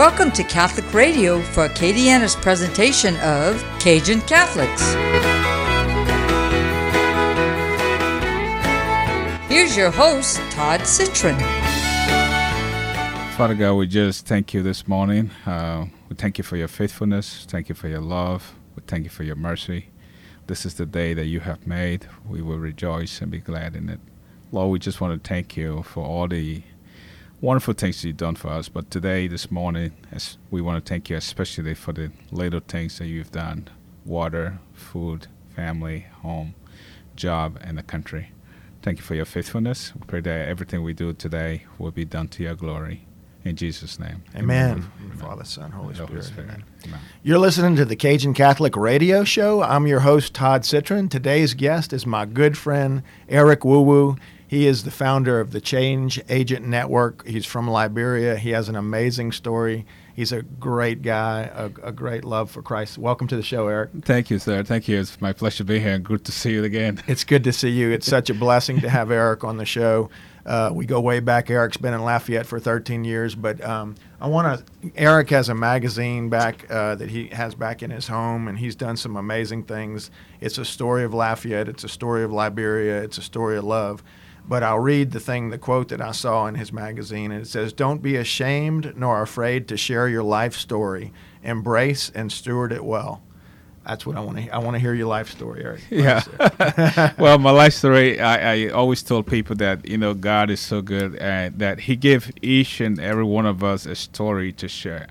Welcome to Catholic Radio for Acadiana's presentation of Cajun Catholics. Here's your host, Todd Citron. Father God, we just thank you this morning. Uh, we thank you for your faithfulness. Thank you for your love. We thank you for your mercy. This is the day that you have made. We will rejoice and be glad in it. Lord, we just want to thank you for all the wonderful things you've done for us. But today, this morning, as we want to thank you especially for the little things that you've done water, food, family, home, job, and the country. Thank you for your faithfulness. We pray that everything we do today will be done to your glory. In Jesus' name. Amen. Amen. Father, Son, Holy Spirit. Holy Spirit. Amen. Amen. You're listening to the Cajun Catholic Radio Show. I'm your host, Todd Citron. Today's guest is my good friend, Eric Woo Woo. He is the founder of the Change Agent Network. He's from Liberia. He has an amazing story. He's a great guy, a, a, great love for Christ. Welcome to the show, Eric. Thank you, sir. Thank you. It's my pleasure to be here and good to see you again. It's good to see you. It's such a blessing to have Eric on the show. Uh, we go way back. Eric's been in Lafayette for 13 years, but um, I want to. Eric has a magazine back uh, that he has back in his home, and he's done some amazing things. It's a story of Lafayette. It's a story of Liberia. It's a story of love. But I'll read the thing, the quote that I saw in his magazine, and it says, Don't be ashamed nor afraid to share your life story. Embrace and steward it well. That's what I want to. I want to hear your life story, Eric. Yeah. well, my life story. I, I, always told people that you know God is so good and that He gave each and every one of us a story to share,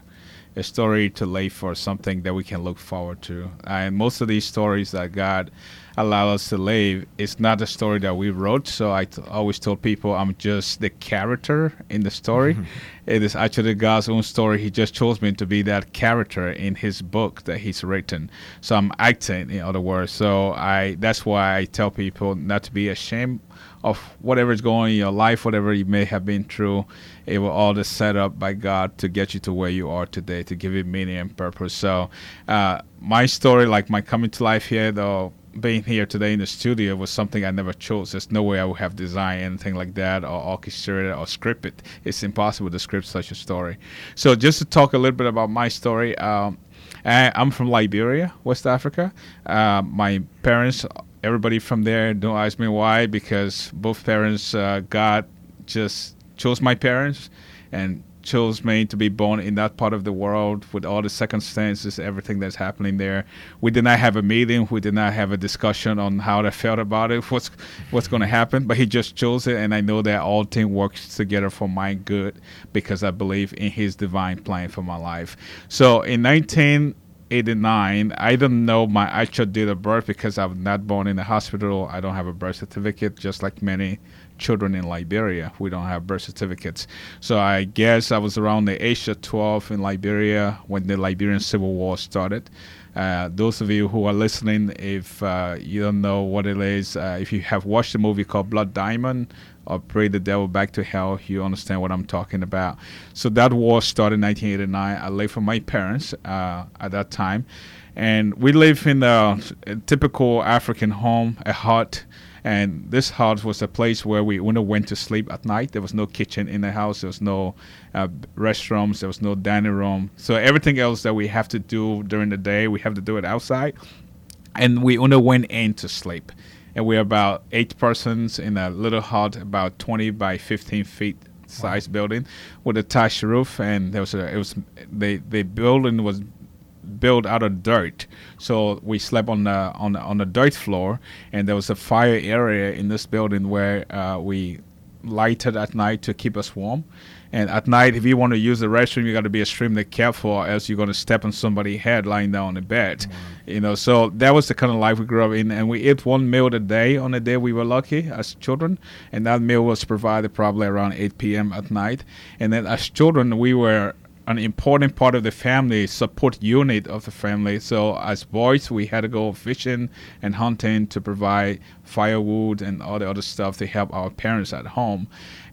a story to lay for something that we can look forward to. And most of these stories that God allow us to live. It's not a story that we wrote. So I t- always told people I'm just the character in the story. Mm-hmm. It is actually God's own story. He just chose me to be that character in His book that He's written. So I'm acting, in other words. So I that's why I tell people not to be ashamed of whatever is going in your life, whatever you may have been through, it was all just set up by God to get you to where you are today, to give you meaning and purpose. So, uh, my story, like my coming to life here, though, being here today in the studio was something I never chose. There's no way I would have designed anything like that or orchestrated or scripted. It's impossible to script such a story. So just to talk a little bit about my story, um, I'm from Liberia, West Africa. Uh, my parents, everybody from there, don't ask me why, because both parents, uh, God just chose my parents and chose me to be born in that part of the world with all the circumstances, everything that's happening there. We did not have a meeting. We did not have a discussion on how I felt about it, what's what's going to happen. But he just chose it, and I know that all things works together for my good because I believe in His divine plan for my life. So in 1989, I don't know my actual date of birth because I was not born in the hospital. I don't have a birth certificate, just like many children in Liberia. We don't have birth certificates. So I guess I was around the age of 12 in Liberia when the Liberian Civil War started. Uh, those of you who are listening, if uh, you don't know what it is, uh, if you have watched a movie called Blood Diamond or Pray the Devil Back to Hell, you understand what I'm talking about. So that war started in 1989. I lived with my parents uh, at that time. And we live in a, a typical African home, a hut and this house was a place where we when we went to sleep at night. There was no kitchen in the house. There was no uh, restrooms. There was no dining room. So everything else that we have to do during the day, we have to do it outside. And we only went in to sleep. And we're about eight persons in a little hut, about 20 by 15 feet size wow. building with a thatched roof. And there was a, it was the the building was built out of dirt. So we slept on the on the, on the dirt floor, and there was a fire area in this building where uh, we lighted at night to keep us warm. And at night, if you want to use the restroom, you got to be extremely careful, else you're going to step on somebody's head lying down on the bed. Mm-hmm. You know, so that was the kind of life we grew up in. And we ate one meal a day on the day we were lucky as children, and that meal was provided probably around 8 p.m. at night. And then as children, we were an important part of the family, support unit of the family. So as boys, we had to go fishing and hunting to provide firewood and all the other stuff to help our parents at home.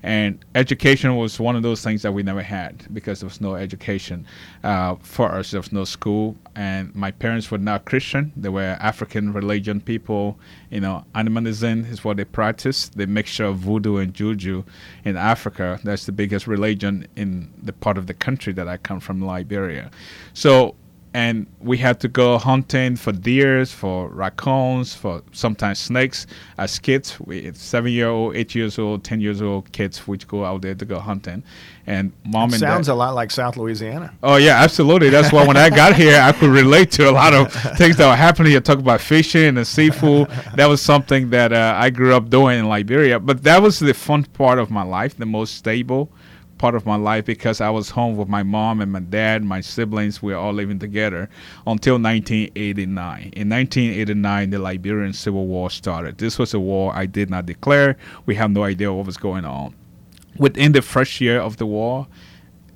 And education was one of those things that we never had because there was no education uh, for us. There was no school, and my parents were not Christian. They were African religion people. You know, animism is what they practice. The mixture of voodoo and juju in Africa. That's the biggest religion in the part of the country that I come from, Liberia. So and we had to go hunting for deers, for raccoons, for sometimes snakes. As kids, we seven year old, eight years old, ten years old kids, which go out there to go hunting. And mom it and sounds dad, a lot like South Louisiana. Oh yeah, absolutely. That's why when I got here, I could relate to a lot of things that were happening. You talk about fishing and seafood. That was something that uh, I grew up doing in Liberia. But that was the fun part of my life, the most stable part of my life because I was home with my mom and my dad, my siblings. We were all living together until 1989. In 1989, the Liberian Civil War started. This was a war I did not declare. We have no idea what was going on. Within the first year of the war,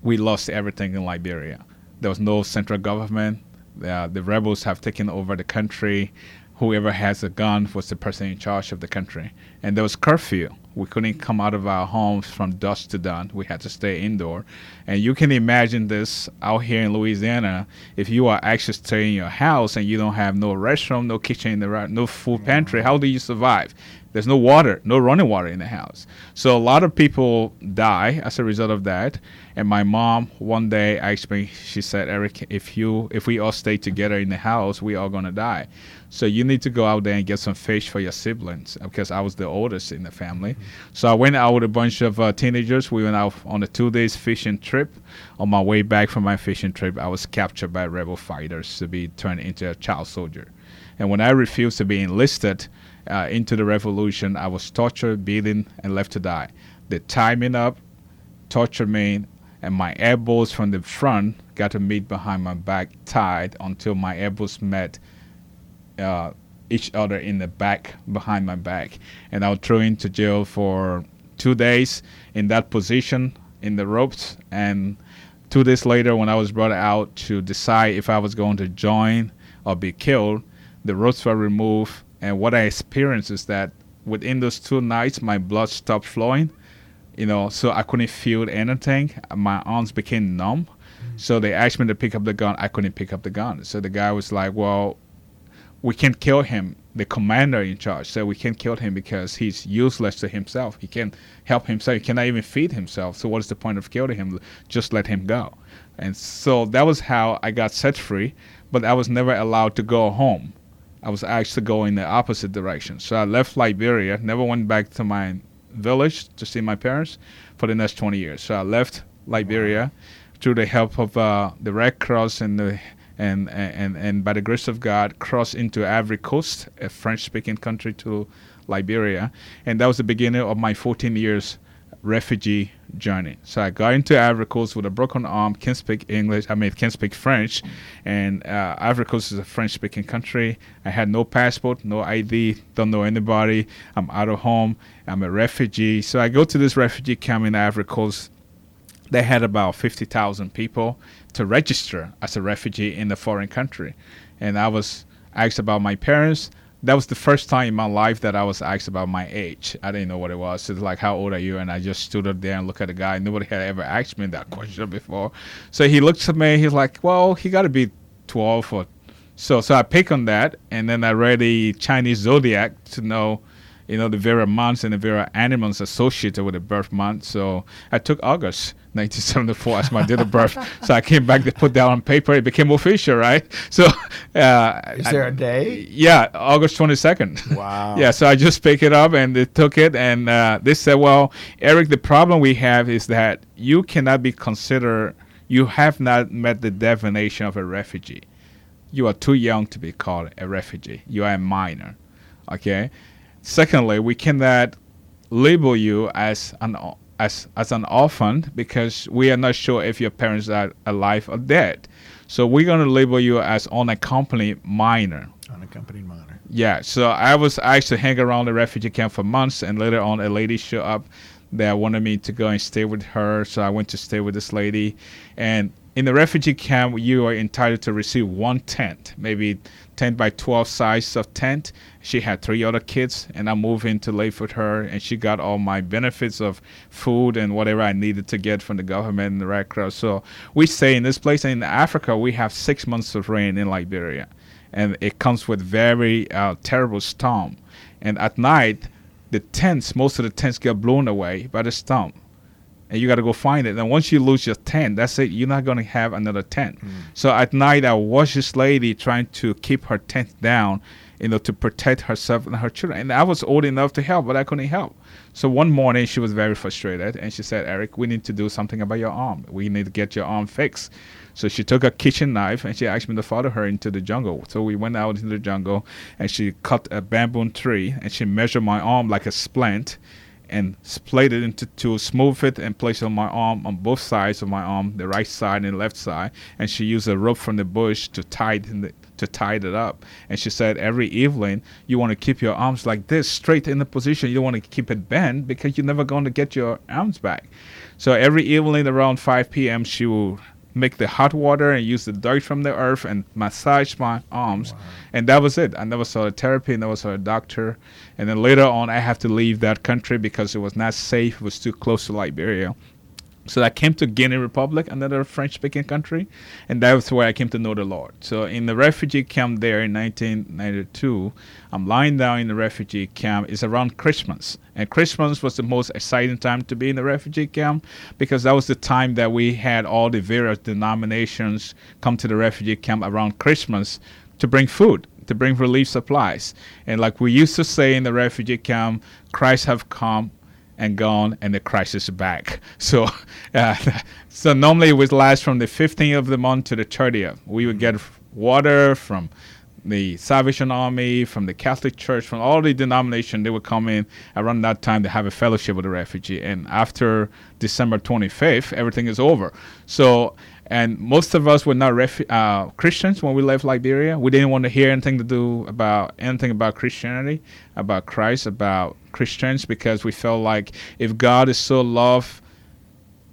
we lost everything in Liberia. There was no central government. Uh, the rebels have taken over the country. Whoever has a gun was the person in charge of the country. And there was curfew we couldn't come out of our homes from dusk to dawn. We had to stay indoor. And you can imagine this out here in Louisiana. If you are actually staying in your house and you don't have no restroom, no kitchen, no food pantry, how do you survive? There's no water, no running water in the house. So a lot of people die as a result of that. And my mom one day asked me, she said, Eric, if you if we all stay together in the house, we are gonna die. So you need to go out there and get some fish for your siblings because I was the oldest in the family. Mm-hmm. So I went out with a bunch of uh, teenagers. We went out on a two days fishing trip. On my way back from my fishing trip, I was captured by rebel fighters to be turned into a child soldier. And when I refused to be enlisted uh, into the revolution, I was tortured, beaten, and left to die. They tied me up, tortured me, and my elbows from the front got to meet behind my back tied until my elbows met uh, each other in the back behind my back, and I was thrown into jail for two days in that position in the ropes. And two days later, when I was brought out to decide if I was going to join or be killed, the ropes were removed. And what I experienced is that within those two nights, my blood stopped flowing. You know, so I couldn't feel anything. My arms became numb. Mm-hmm. So they asked me to pick up the gun. I couldn't pick up the gun. So the guy was like, "Well, we can't kill him. The commander in charge said we can't kill him because he's useless to himself. He can't help himself. He cannot even feed himself. So what is the point of killing him? Just let him go. And so that was how I got set free. But I was never allowed to go home. I was asked to go in the opposite direction. So I left Liberia, never went back to my village to see my parents for the next 20 years. So I left Liberia wow. through the help of uh, the Red Cross and the and, and, and by the grace of God, crossed into Ivory Coast, a French speaking country, to Liberia. And that was the beginning of my 14 years refugee journey. So I got into Ivory Coast with a broken arm, can't speak English, I mean, can't speak French. And uh, Ivory Coast is a French speaking country. I had no passport, no ID, don't know anybody. I'm out of home. I'm a refugee. So I go to this refugee camp in Ivory Coast. They had about 50,000 people to register as a refugee in a foreign country. And I was asked about my parents. That was the first time in my life that I was asked about my age. I didn't know what it was. It's like, how old are you? And I just stood up there and looked at the guy. Nobody had ever asked me that question before. So he looked at me. He's like, well, he got to be 12 or so. So I pick on that, and then I read the Chinese zodiac to know you know, the various months and the various animals associated with the birth month. So I took August 1974 as my date of birth. so I came back to put that on paper. It became official, right? So uh, is there I, a day? Yeah, August 22nd. Wow. yeah, so I just picked it up and they took it and uh, they said, well, Eric, the problem we have is that you cannot be considered, you have not met the definition of a refugee. You are too young to be called a refugee. You are a minor. Okay? Secondly, we cannot label you as an as as an orphan because we are not sure if your parents are alive or dead. So we're gonna label you as unaccompanied minor. Unaccompanied minor. Yeah. So I was actually hang around the refugee camp for months, and later on, a lady showed up that wanted me to go and stay with her. So I went to stay with this lady, and in the refugee camp, you are entitled to receive one tent, maybe 10 by 12 size of tent. She had three other kids, and I moved in to live with her, and she got all my benefits of food and whatever I needed to get from the government and the Red Cross. So we stay in this place. In Africa, we have six months of rain in Liberia, and it comes with very uh, terrible storm. And at night, the tents, most of the tents get blown away by the storm and you got to go find it. And once you lose your tent, that's it. You're not going to have another tent. Mm. So at night, I watched this lady trying to keep her tent down, you know, to protect herself and her children. And I was old enough to help, but I couldn't help. So one morning, she was very frustrated, and she said, "Eric, we need to do something about your arm. We need to get your arm fixed." So she took a kitchen knife and she asked me to follow her into the jungle. So we went out into the jungle, and she cut a bamboo tree and she measured my arm like a splint and split it into two, smooth it and place it on my arm on both sides of my arm, the right side and left side. And she used a rope from the bush to tie it to tie it up. And she said every evening you want to keep your arms like this, straight in the position. You don't want to keep it bent because you're never going to get your arms back. So every evening around 5 p.m. she will make the hot water and use the dirt from the earth and massage my arms. Wow. And that was it. I never saw a therapy, never saw a doctor. And then later on, I have to leave that country because it was not safe. It was too close to Liberia. So I came to Guinea Republic, another French-speaking country, and that's where I came to know the Lord. So in the refugee camp there in 1992, I'm lying down in the refugee camp. It's around Christmas, and Christmas was the most exciting time to be in the refugee camp because that was the time that we had all the various denominations come to the refugee camp around Christmas to bring food to bring relief supplies. And like we used to say in the refugee camp, Christ have come, and gone, and the crisis is back. So, uh, so normally it would last from the 15th of the month to the 30th. We would get water from the Salvation Army, from the Catholic Church, from all the denomination, They would come in around that time to have a fellowship with the refugee. And after December 25th, everything is over. So and most of us were not uh, Christians when we left Liberia. We didn't want to hear anything to do about anything about Christianity, about Christ, about Christians, because we felt like if God is so love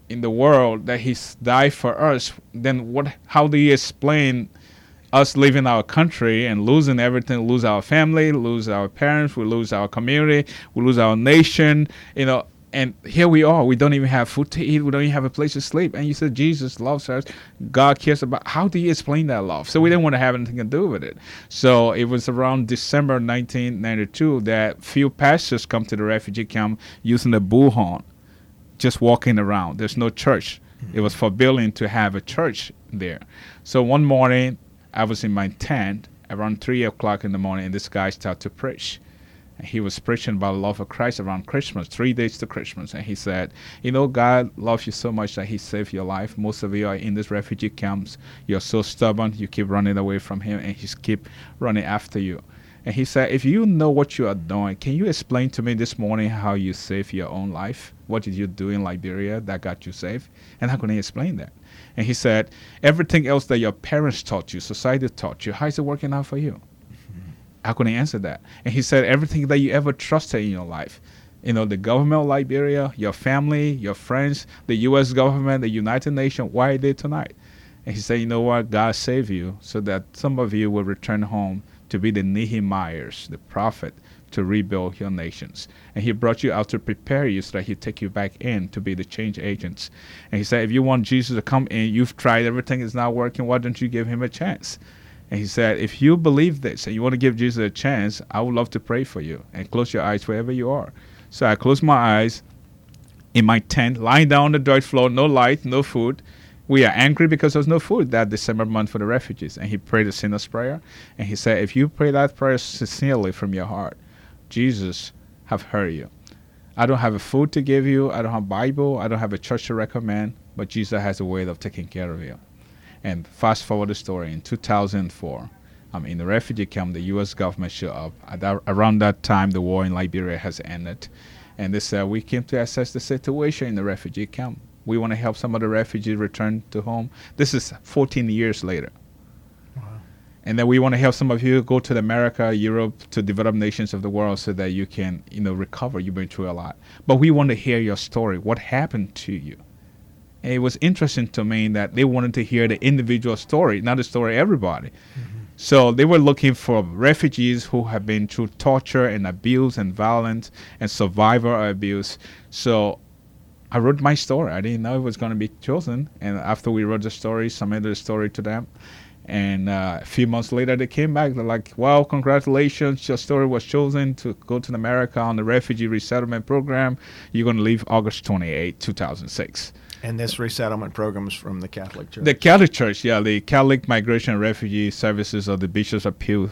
in the world that He's died for us, then what? How do you explain us leaving our country and losing everything? Lose our family, lose our parents, we lose our community, we lose our nation. You know, and here we are. We don't even have food to eat. We don't even have a place to sleep. And you said Jesus loves us. God cares about. How do you explain that love? So we didn't want to have anything to do with it. So it was around December 1992 that few pastors come to the refugee camp using the bullhorn, just walking around. There's no church. It was forbidden to have a church there. So one morning, I was in my tent around three o'clock in the morning, and this guy started to preach he was preaching about the love of Christ around Christmas, three days to Christmas. And he said, You know, God loves you so much that he saved your life. Most of you are in these refugee camps. You're so stubborn. You keep running away from him, and he's keep running after you. And he said, If you know what you are doing, can you explain to me this morning how you saved your own life? What did you do in Liberia that got you saved? And how can he explain that? And he said, Everything else that your parents taught you, society taught you, how is it working out for you? How can he answer that? And he said, everything that you ever trusted in your life, you know, the government of Liberia, your family, your friends, the U.S. government, the United Nations, why are they tonight? And he said, you know what? God saved you so that some of you will return home to be the Nehemiahs, the prophet, to rebuild your nations. And he brought you out to prepare you so that he'd take you back in to be the change agents. And he said, if you want Jesus to come in, you've tried everything, it's not working, why don't you give him a chance? And he said, If you believe this and you want to give Jesus a chance, I would love to pray for you. And close your eyes wherever you are. So I closed my eyes in my tent, lying down on the dirt floor, no light, no food. We are angry because there's no food that December month for the refugees. And he prayed a sinner's prayer. And he said, If you pray that prayer sincerely from your heart, Jesus have heard you. I don't have a food to give you. I don't have a Bible. I don't have a church to recommend. But Jesus has a way of taking care of you. And fast forward the story in 2004, um, in the refugee camp, the U.S. government showed up. That, around that time, the war in Liberia has ended, and they said we came to assess the situation in the refugee camp. We want to help some of the refugees return to home. This is 14 years later. And then we want to help some of you go to America, Europe, to developed nations of the world, so that you can, you know, recover. You've been through a lot, but we want to hear your story. What happened to you? It was interesting to me that they wanted to hear the individual story, not the story of everybody. So they were looking for refugees who have been through torture and abuse and violence and survivor abuse. So I wrote my story. I didn't know it was going to be chosen. And after we wrote the story, submitted the story to them. And uh, a few months later, they came back. They're like, "Well, congratulations! Your story was chosen to go to America on the refugee resettlement program. You're going to leave August 28, 2006." And this resettlement program is from the Catholic Church. The Catholic Church, yeah, the Catholic Migration and Refugee Services of the Bishops' Appeal,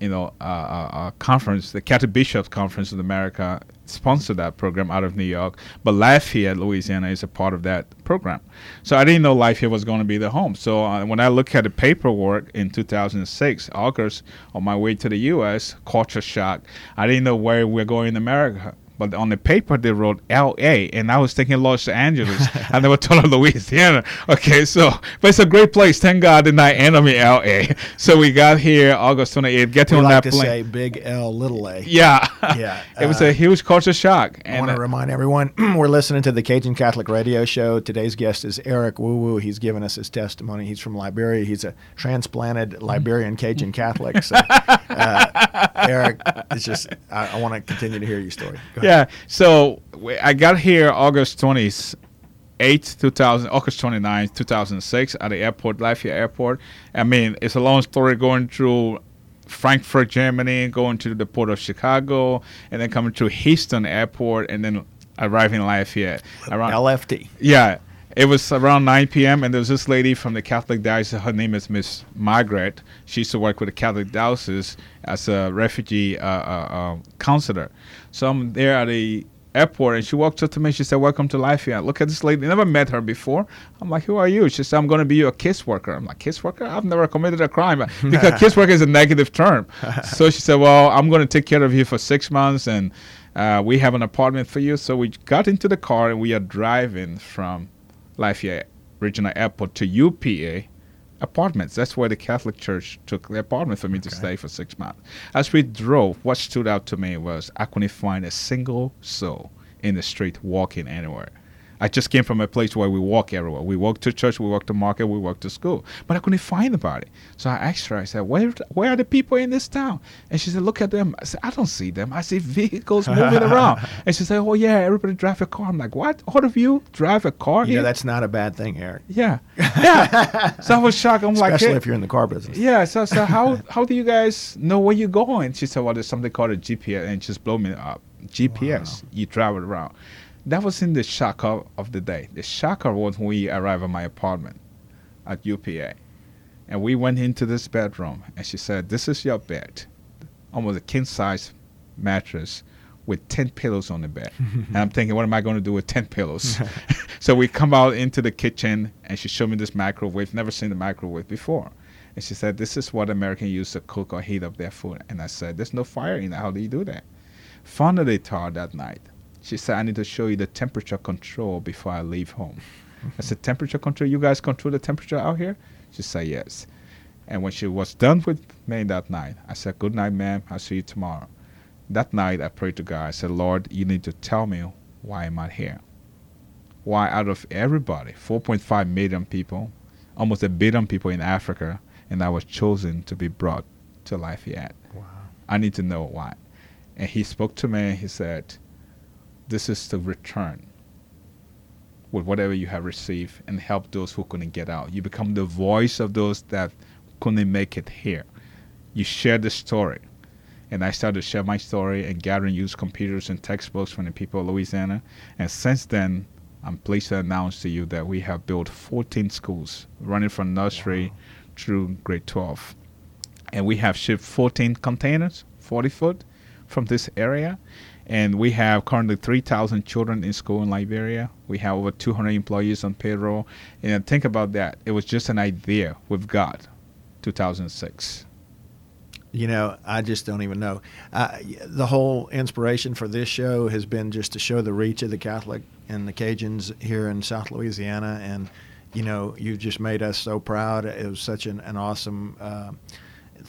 you know, uh, uh, uh, conference, the Catholic Bishops Conference of America sponsored that program out of New York. But Lafayette, Louisiana, is a part of that program. So I didn't know Lafayette was going to be the home. So uh, when I look at the paperwork in 2006, August, on my way to the U.S., culture shock. I didn't know where we're going in America but on the paper they wrote L.A. and I was thinking Los Angeles, and they were telling Louisiana. Okay, so but it's a great place. Thank God not end me L.A. So we got here August 28th. Getting we on like that to plane. say Big L, Little A. yeah, Yeah, it was uh, a huge culture shock. I want to uh, remind everyone we're listening to the Cajun Catholic Radio Show. Today's guest is Eric Woo Woo. He's given us his testimony. He's from Liberia. He's a transplanted Liberian Cajun Catholic. So, uh, Eric, it's just I, I want to continue to hear your story. Yeah, so I got here August 28th, 2000, August 29th, 2006 at the airport, Lafayette Airport. I mean, it's a long story going through Frankfurt, Germany, going to the port of Chicago, and then coming to Houston Airport, and then arriving in Lafayette. Around, LFT. yeah, it was around 9 p.m. and there was this lady from the Catholic Diocese. Her name is Miss Margaret. She used to work with the Catholic Diocese as a refugee uh, uh, uh, counselor. So I'm there at the airport and she walked up to me. She said, "Welcome to Lafayette. Look at this lady. Never met her before." I'm like, "Who are you?" She said, "I'm going to be your case worker." I'm like, "Case worker? I've never committed a crime because case worker is a negative term." so she said, "Well, I'm going to take care of you for six months and." Uh, we have an apartment for you. So we got into the car and we are driving from Lafayette Regional Airport to UPA apartments. That's where the Catholic Church took the apartment for me to stay for six months. As we drove, what stood out to me was I couldn't find a single soul in the street walking anywhere. I just came from a place where we walk everywhere. We walk to church, we walk to market, we walk to school. But I couldn't find anybody. So I asked her, I said, where, where are the people in this town? And she said, look at them. I said, I don't see them. I see vehicles moving around. And she said, oh, yeah, everybody drive a car. I'm like, what? All of you drive a car know, that's not a bad thing, Eric. Yeah, yeah. so I was shocked. I'm like, Especially if you're in the car business. yeah. So, so how how do you guys know where you're going? She said, well, there's something called a GPS, and it just blow me up. GPS. You travel around. That was in the shocker of the day. The shocker was when we arrived at my apartment at UPA, and we went into this bedroom, and she said, "This is your bed, almost a king size mattress." With 10 pillows on the bed. and I'm thinking, what am I going to do with 10 pillows? so we come out into the kitchen and she showed me this microwave. Never seen the microwave before. And she said, This is what Americans use to cook or heat up their food. And I said, There's no fire in it. How do you do that? Found the tar that night. She said, I need to show you the temperature control before I leave home. I said, Temperature control? You guys control the temperature out here? She said, Yes. And when she was done with me that night, I said, Good night, ma'am. I'll see you tomorrow. That night, I prayed to God. I said, Lord, you need to tell me why am I here? Why, out of everybody, 4.5 million people, almost a billion people in Africa, and I was chosen to be brought to Lafayette. Wow. I need to know why. And he spoke to me he said, This is to return with whatever you have received and help those who couldn't get out. You become the voice of those that couldn't make it here. You share the story. And I started to share my story and gathering used computers and textbooks from the people of Louisiana. And since then, I'm pleased to announce to you that we have built 14 schools running from nursery through grade 12 and we have shipped 14 containers, 40 foot, from this area. And we have currently 3,000 children in school in Liberia. We have over 200 employees on payroll. And think about that. It was just an idea with God, 2006. You know, I just don't even know. Uh, the whole inspiration for this show has been just to show the reach of the Catholic and the Cajuns here in South Louisiana. And, you know, you've just made us so proud. It was such an, an awesome uh,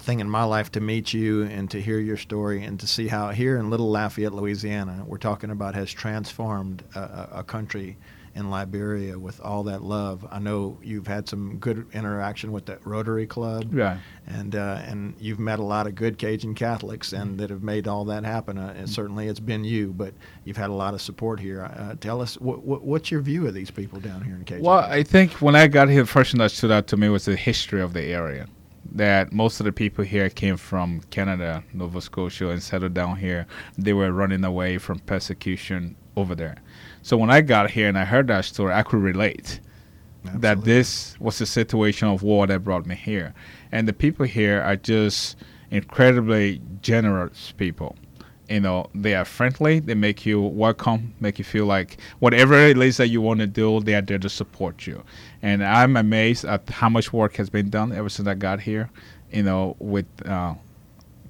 thing in my life to meet you and to hear your story and to see how here in Little Lafayette, Louisiana, we're talking about has transformed a, a country in Liberia with all that love. I know you've had some good interaction with the Rotary Club, Right. and uh, and you've met a lot of good Cajun Catholics and that have made all that happen. Uh, and certainly it's been you, but you've had a lot of support here. Uh, tell us what, what, what's your view of these people down here in Cajun? Well, I think when I got here, the first thing that stood out to me was the history of the area. That most of the people here came from Canada, Nova Scotia, and settled down here. They were running away from persecution over there. So when I got here and I heard that story, I could relate that this was a situation of war that brought me here. And the people here are just incredibly generous people. You know, they are friendly, they make you welcome, make you feel like whatever it is that you want to do, they are there to support you. And I'm amazed at how much work has been done ever since I got here, you know, with uh,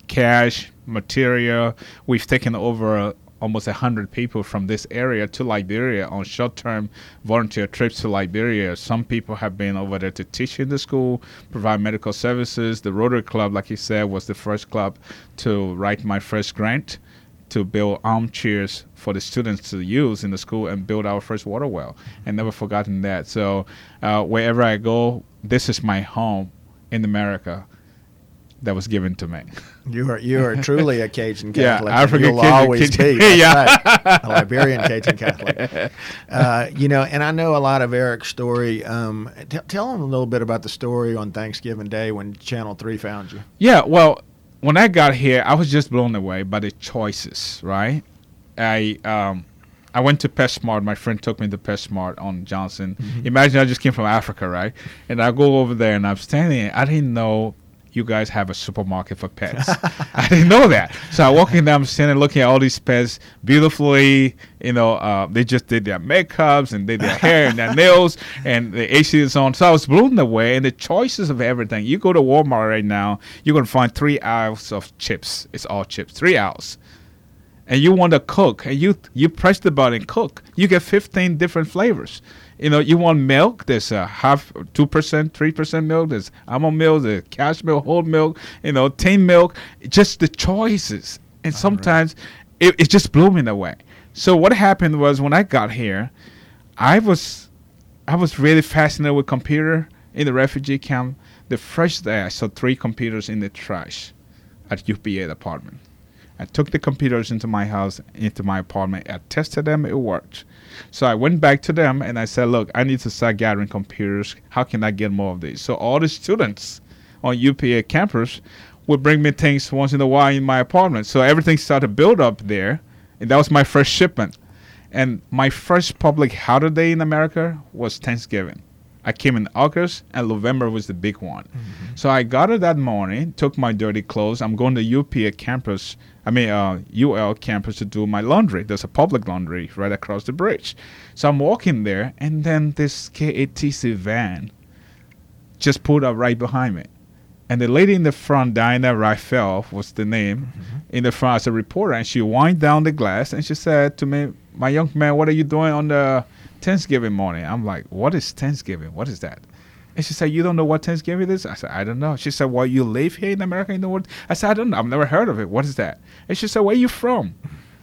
cash, material. We've taken over almost 100 people from this area to Liberia on short term volunteer trips to Liberia. Some people have been over there to teach in the school, provide medical services. The Rotary Club, like you said, was the first club to write my first grant to build armchairs for the students to use in the school and build our first water well. And never forgotten that. So uh, wherever I go, this is my home in America that was given to me. You are you are truly a Cajun Catholic. Yeah. African you'll Cajun- always Cajun- be. Yeah. right. a Liberian Cajun Catholic. Uh, you know, and I know a lot of Eric's story. Um, t- tell him a little bit about the story on Thanksgiving Day when Channel Three found you. Yeah, well, when I got here, I was just blown away by the choices, right? I um I went to PetSmart. My friend took me to PetSmart on Johnson. Imagine I just came from Africa, right? And I go over there and I'm standing. I didn't know you guys have a supermarket for pets. I didn't know that. So I walk in there, I'm standing looking at all these pets beautifully. You know, uh, they just did their makeups and did their hair and their nails and the AC is on. So I was blown away and the choices of everything. You go to Walmart right now, you're gonna find three aisles of chips. It's all chips, three aisles and you want to cook and you you press the button cook you get 15 different flavors. You know you want milk there's a half 2% 3% milk there's almond milk there's cash milk whole milk you know tin milk just the choices. And sometimes it, it just blew me away so what happened was when i got here i was i was really fascinated with computer in the refugee camp. The first day i saw three computers in the trash at upa apartment I took the computers into my house, into my apartment. I tested them, it worked. So I went back to them and I said, Look, I need to start gathering computers. How can I get more of these? So all the students on UPA campus would bring me things once in a while in my apartment. So everything started to build up there. And that was my first shipment. And my first public holiday in America was Thanksgiving. I came in August, and November was the big one. So I got it that morning, took my dirty clothes. I'm going to UPA campus, I mean, uh, UL campus to do my laundry. There's a public laundry right across the bridge. So I'm walking there, and then this KATC van just pulled up right behind me. And the lady in the front, Diana Raphael was the name, in the front as a reporter, and she wind down the glass and she said to me, "My young man, what are you doing on the Thanksgiving morning?" I'm like, "What is Thanksgiving? What is that?" And she said, "You don't know what Thanksgiving is?" I said, "I don't know." She said, "Well, you live here in America, you know what?" I said, "I don't know. I've never heard of it. What is that?" And she said, "Where are you from?"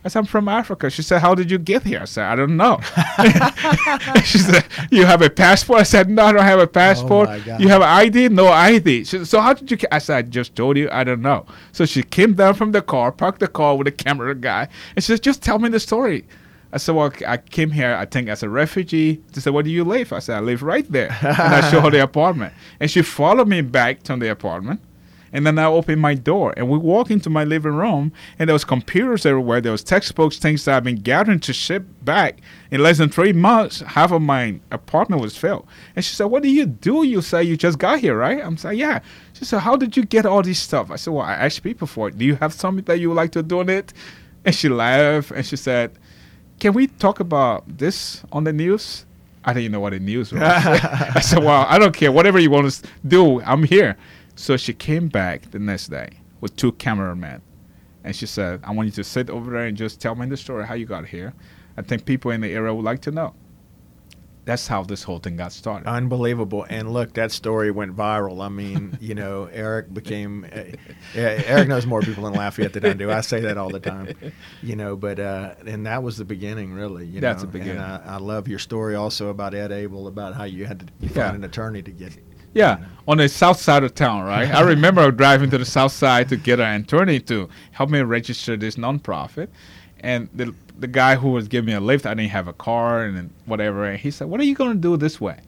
I said, I'm from Africa. She said, How did you get here? I said, I don't know. she said, You have a passport? I said, No, I don't have a passport. Oh God. you have an ID? No ID. She said, So how did you? I said, I just told you, I don't know. So she came down from the car, parked the car with a camera guy, and she said, Just tell me the story. I said, Well, I came here, I think, as a refugee. She said, Where do you live? I said, I live right there. and I showed her the apartment. And she followed me back to the apartment. And then I opened my door and we walked into my living room and there was computers everywhere. There was textbooks, things that I've been gathering to ship back. In less than three months, half of my apartment was filled. And she said, What do you do? You say you just got here, right? I'm saying, Yeah. She said, How did you get all this stuff? I said, Well, I asked people for it. Do you have something that you would like to donate? And she laughed and she said, Can we talk about this on the news? I didn't know what the news was. I said, Well, I don't care. Whatever you want to do, I'm here. So she came back the next day with two cameramen. And she said, I want you to sit over there and just tell me the story how you got here. I think people in the area would like to know. That's how this whole thing got started. Unbelievable. And look, that story went viral. I mean, you know, Eric became, uh, Eric knows more people in Lafayette than I do. I say that all the time, you know, but, uh, and that was the beginning, really. You That's know? the beginning. And I, I love your story also about Ed Abel, about how you had to find Yeah. an attorney to get. Yeah, on the south side of town, right? I remember driving to the south side to get an attorney to help me register this nonprofit, and the the guy who was giving me a lift, I didn't have a car and whatever, and he said, "What are you going to do this way,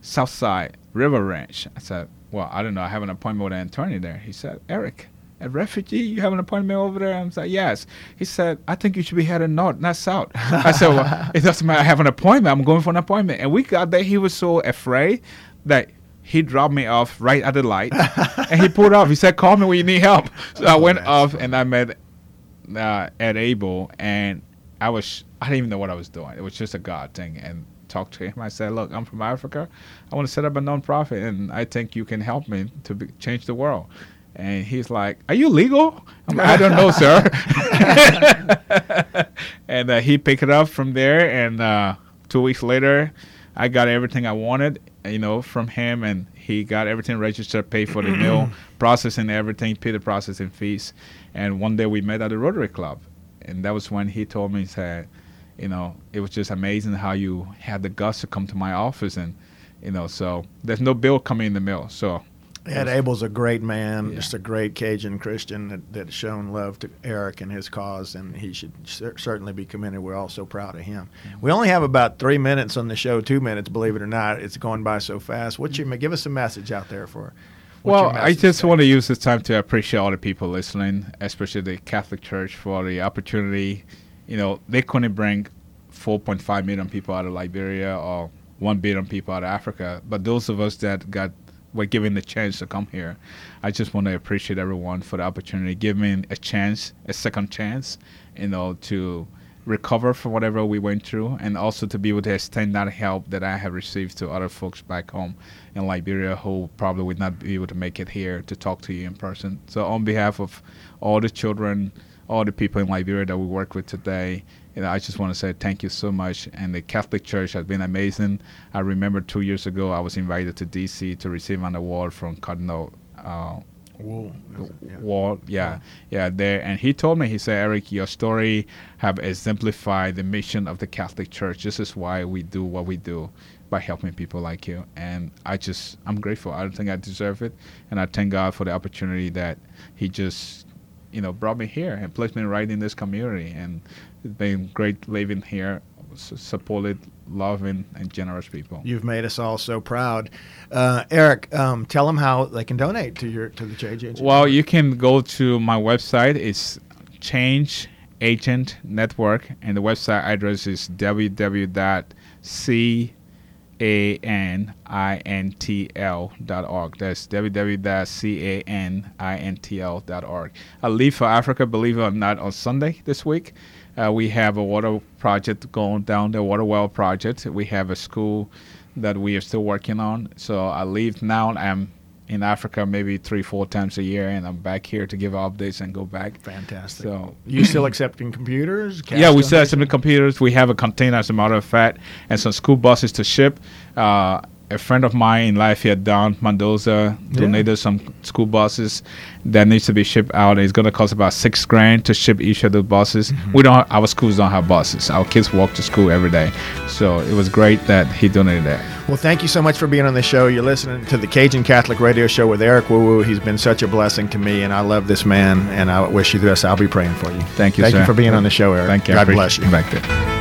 south side River Ranch?" I said, "Well, I don't know. I have an appointment with an attorney there." He said, "Eric." A refugee? You have an appointment over there? I was like, yes. He said, I think you should be heading north, not south. I said, well, it doesn't matter. I have an appointment. I'm going for an appointment. And we got there. He was so afraid that he dropped me off right at the light and he pulled off. He said, "Call me when you need help." So I went off and I met uh, Ed Abel, and I was I didn't even know what I was doing. It was just a God thing, and talked to him. I said, "Look, I'm from Africa. I want to set up a nonprofit, and I think you can help me to be, change the world." And he's like, "Are you legal?" I'm like, "I don't know, sir." and uh, he picked it up from there, and uh, two weeks later, I got everything I wanted, you know, from him, and he got everything registered, paid for the mill, processing everything, paid the processing fees. And one day we met at the Rotary Club, and that was when he told me, he said, you know, it was just amazing how you had the guts to come to my office, and you know, so there's no bill coming in the mail, so. Ed Abel's a great man, Yeah. just a great Cajun Christian that, that shown love to Eric and his cause, and he should cer- certainly be commended. We're all so proud of him. Mm-hmm. We only have about three minutes on the show, two minutes, believe it or not. It's going by so fast. What you mm-hmm. give us a message out there for? Well, I just want to use this time to appreciate all the people listening, especially the Catholic Church for the opportunity. You know, they couldn't bring 4.5 million people out of Liberia or 1 billion people out of Africa, but those of us that got were given the chance to come here, I just want to appreciate everyone for the opportunity, give me a chance, a second chance, you know, to recover from whatever we went through and also to be able to extend that help that I have received to other folks back home in Liberia who probably would not be able to make it here to talk to you in person. So on behalf of all the children, all the people in Liberia that we work with today, you know, I just want to say thank you so much. And the Catholic Church has been amazing. I remember two years ago I was invited to DC to receive an award from Cardinal uh, Wuerl. Yeah. Wuerl, yeah, yeah, there. And he told me, he said, Eric, your story have exemplified the mission of the Catholic Church. This is why we do what we do by helping people like you. And I just, I'm grateful. I don't think I deserve it, and I thank God for the opportunity that He just, you know, brought me here and placed me right in this community. And it's been great living here, supported, loving, and generous people. You've made us all so proud, uh, Eric. Um, tell them how they can donate to your to the JJ. Well, you can go to my website. It's Change Agent Network, and the website address is www.canintl.org. That's www.canintl.org. I leave for Africa, believe it or not, on Sunday this week. Uh, we have a water project going down, the water well project. We have a school that we are still working on. So I leave now. I'm in Africa maybe three, four times a year, and I'm back here to give updates and go back. Fantastic. So you still accepting computers? yeah, we still some computers. We have a container, as a matter of fact, and some school buses to ship. Uh, a friend of mine in life Lafayette, Don Mendoza, Yeah. donated some school buses that needs to be shipped out. It's going to cost about six grand to ship each of the buses. Mm-hmm. We don't. Our schools don't have buses. Our kids walk to school every day, so it was great that he donated that. Well, thank you so much for being on the show. You're listening to the Cajun Catholic Radio Show with Eric Woo Woo. He's been such a blessing to me, and I love this man, and I wish you the best. I'll be praying for you. Thank you, Thank sir. you for being on the show, Eric. Thank you. God bless you. Back there.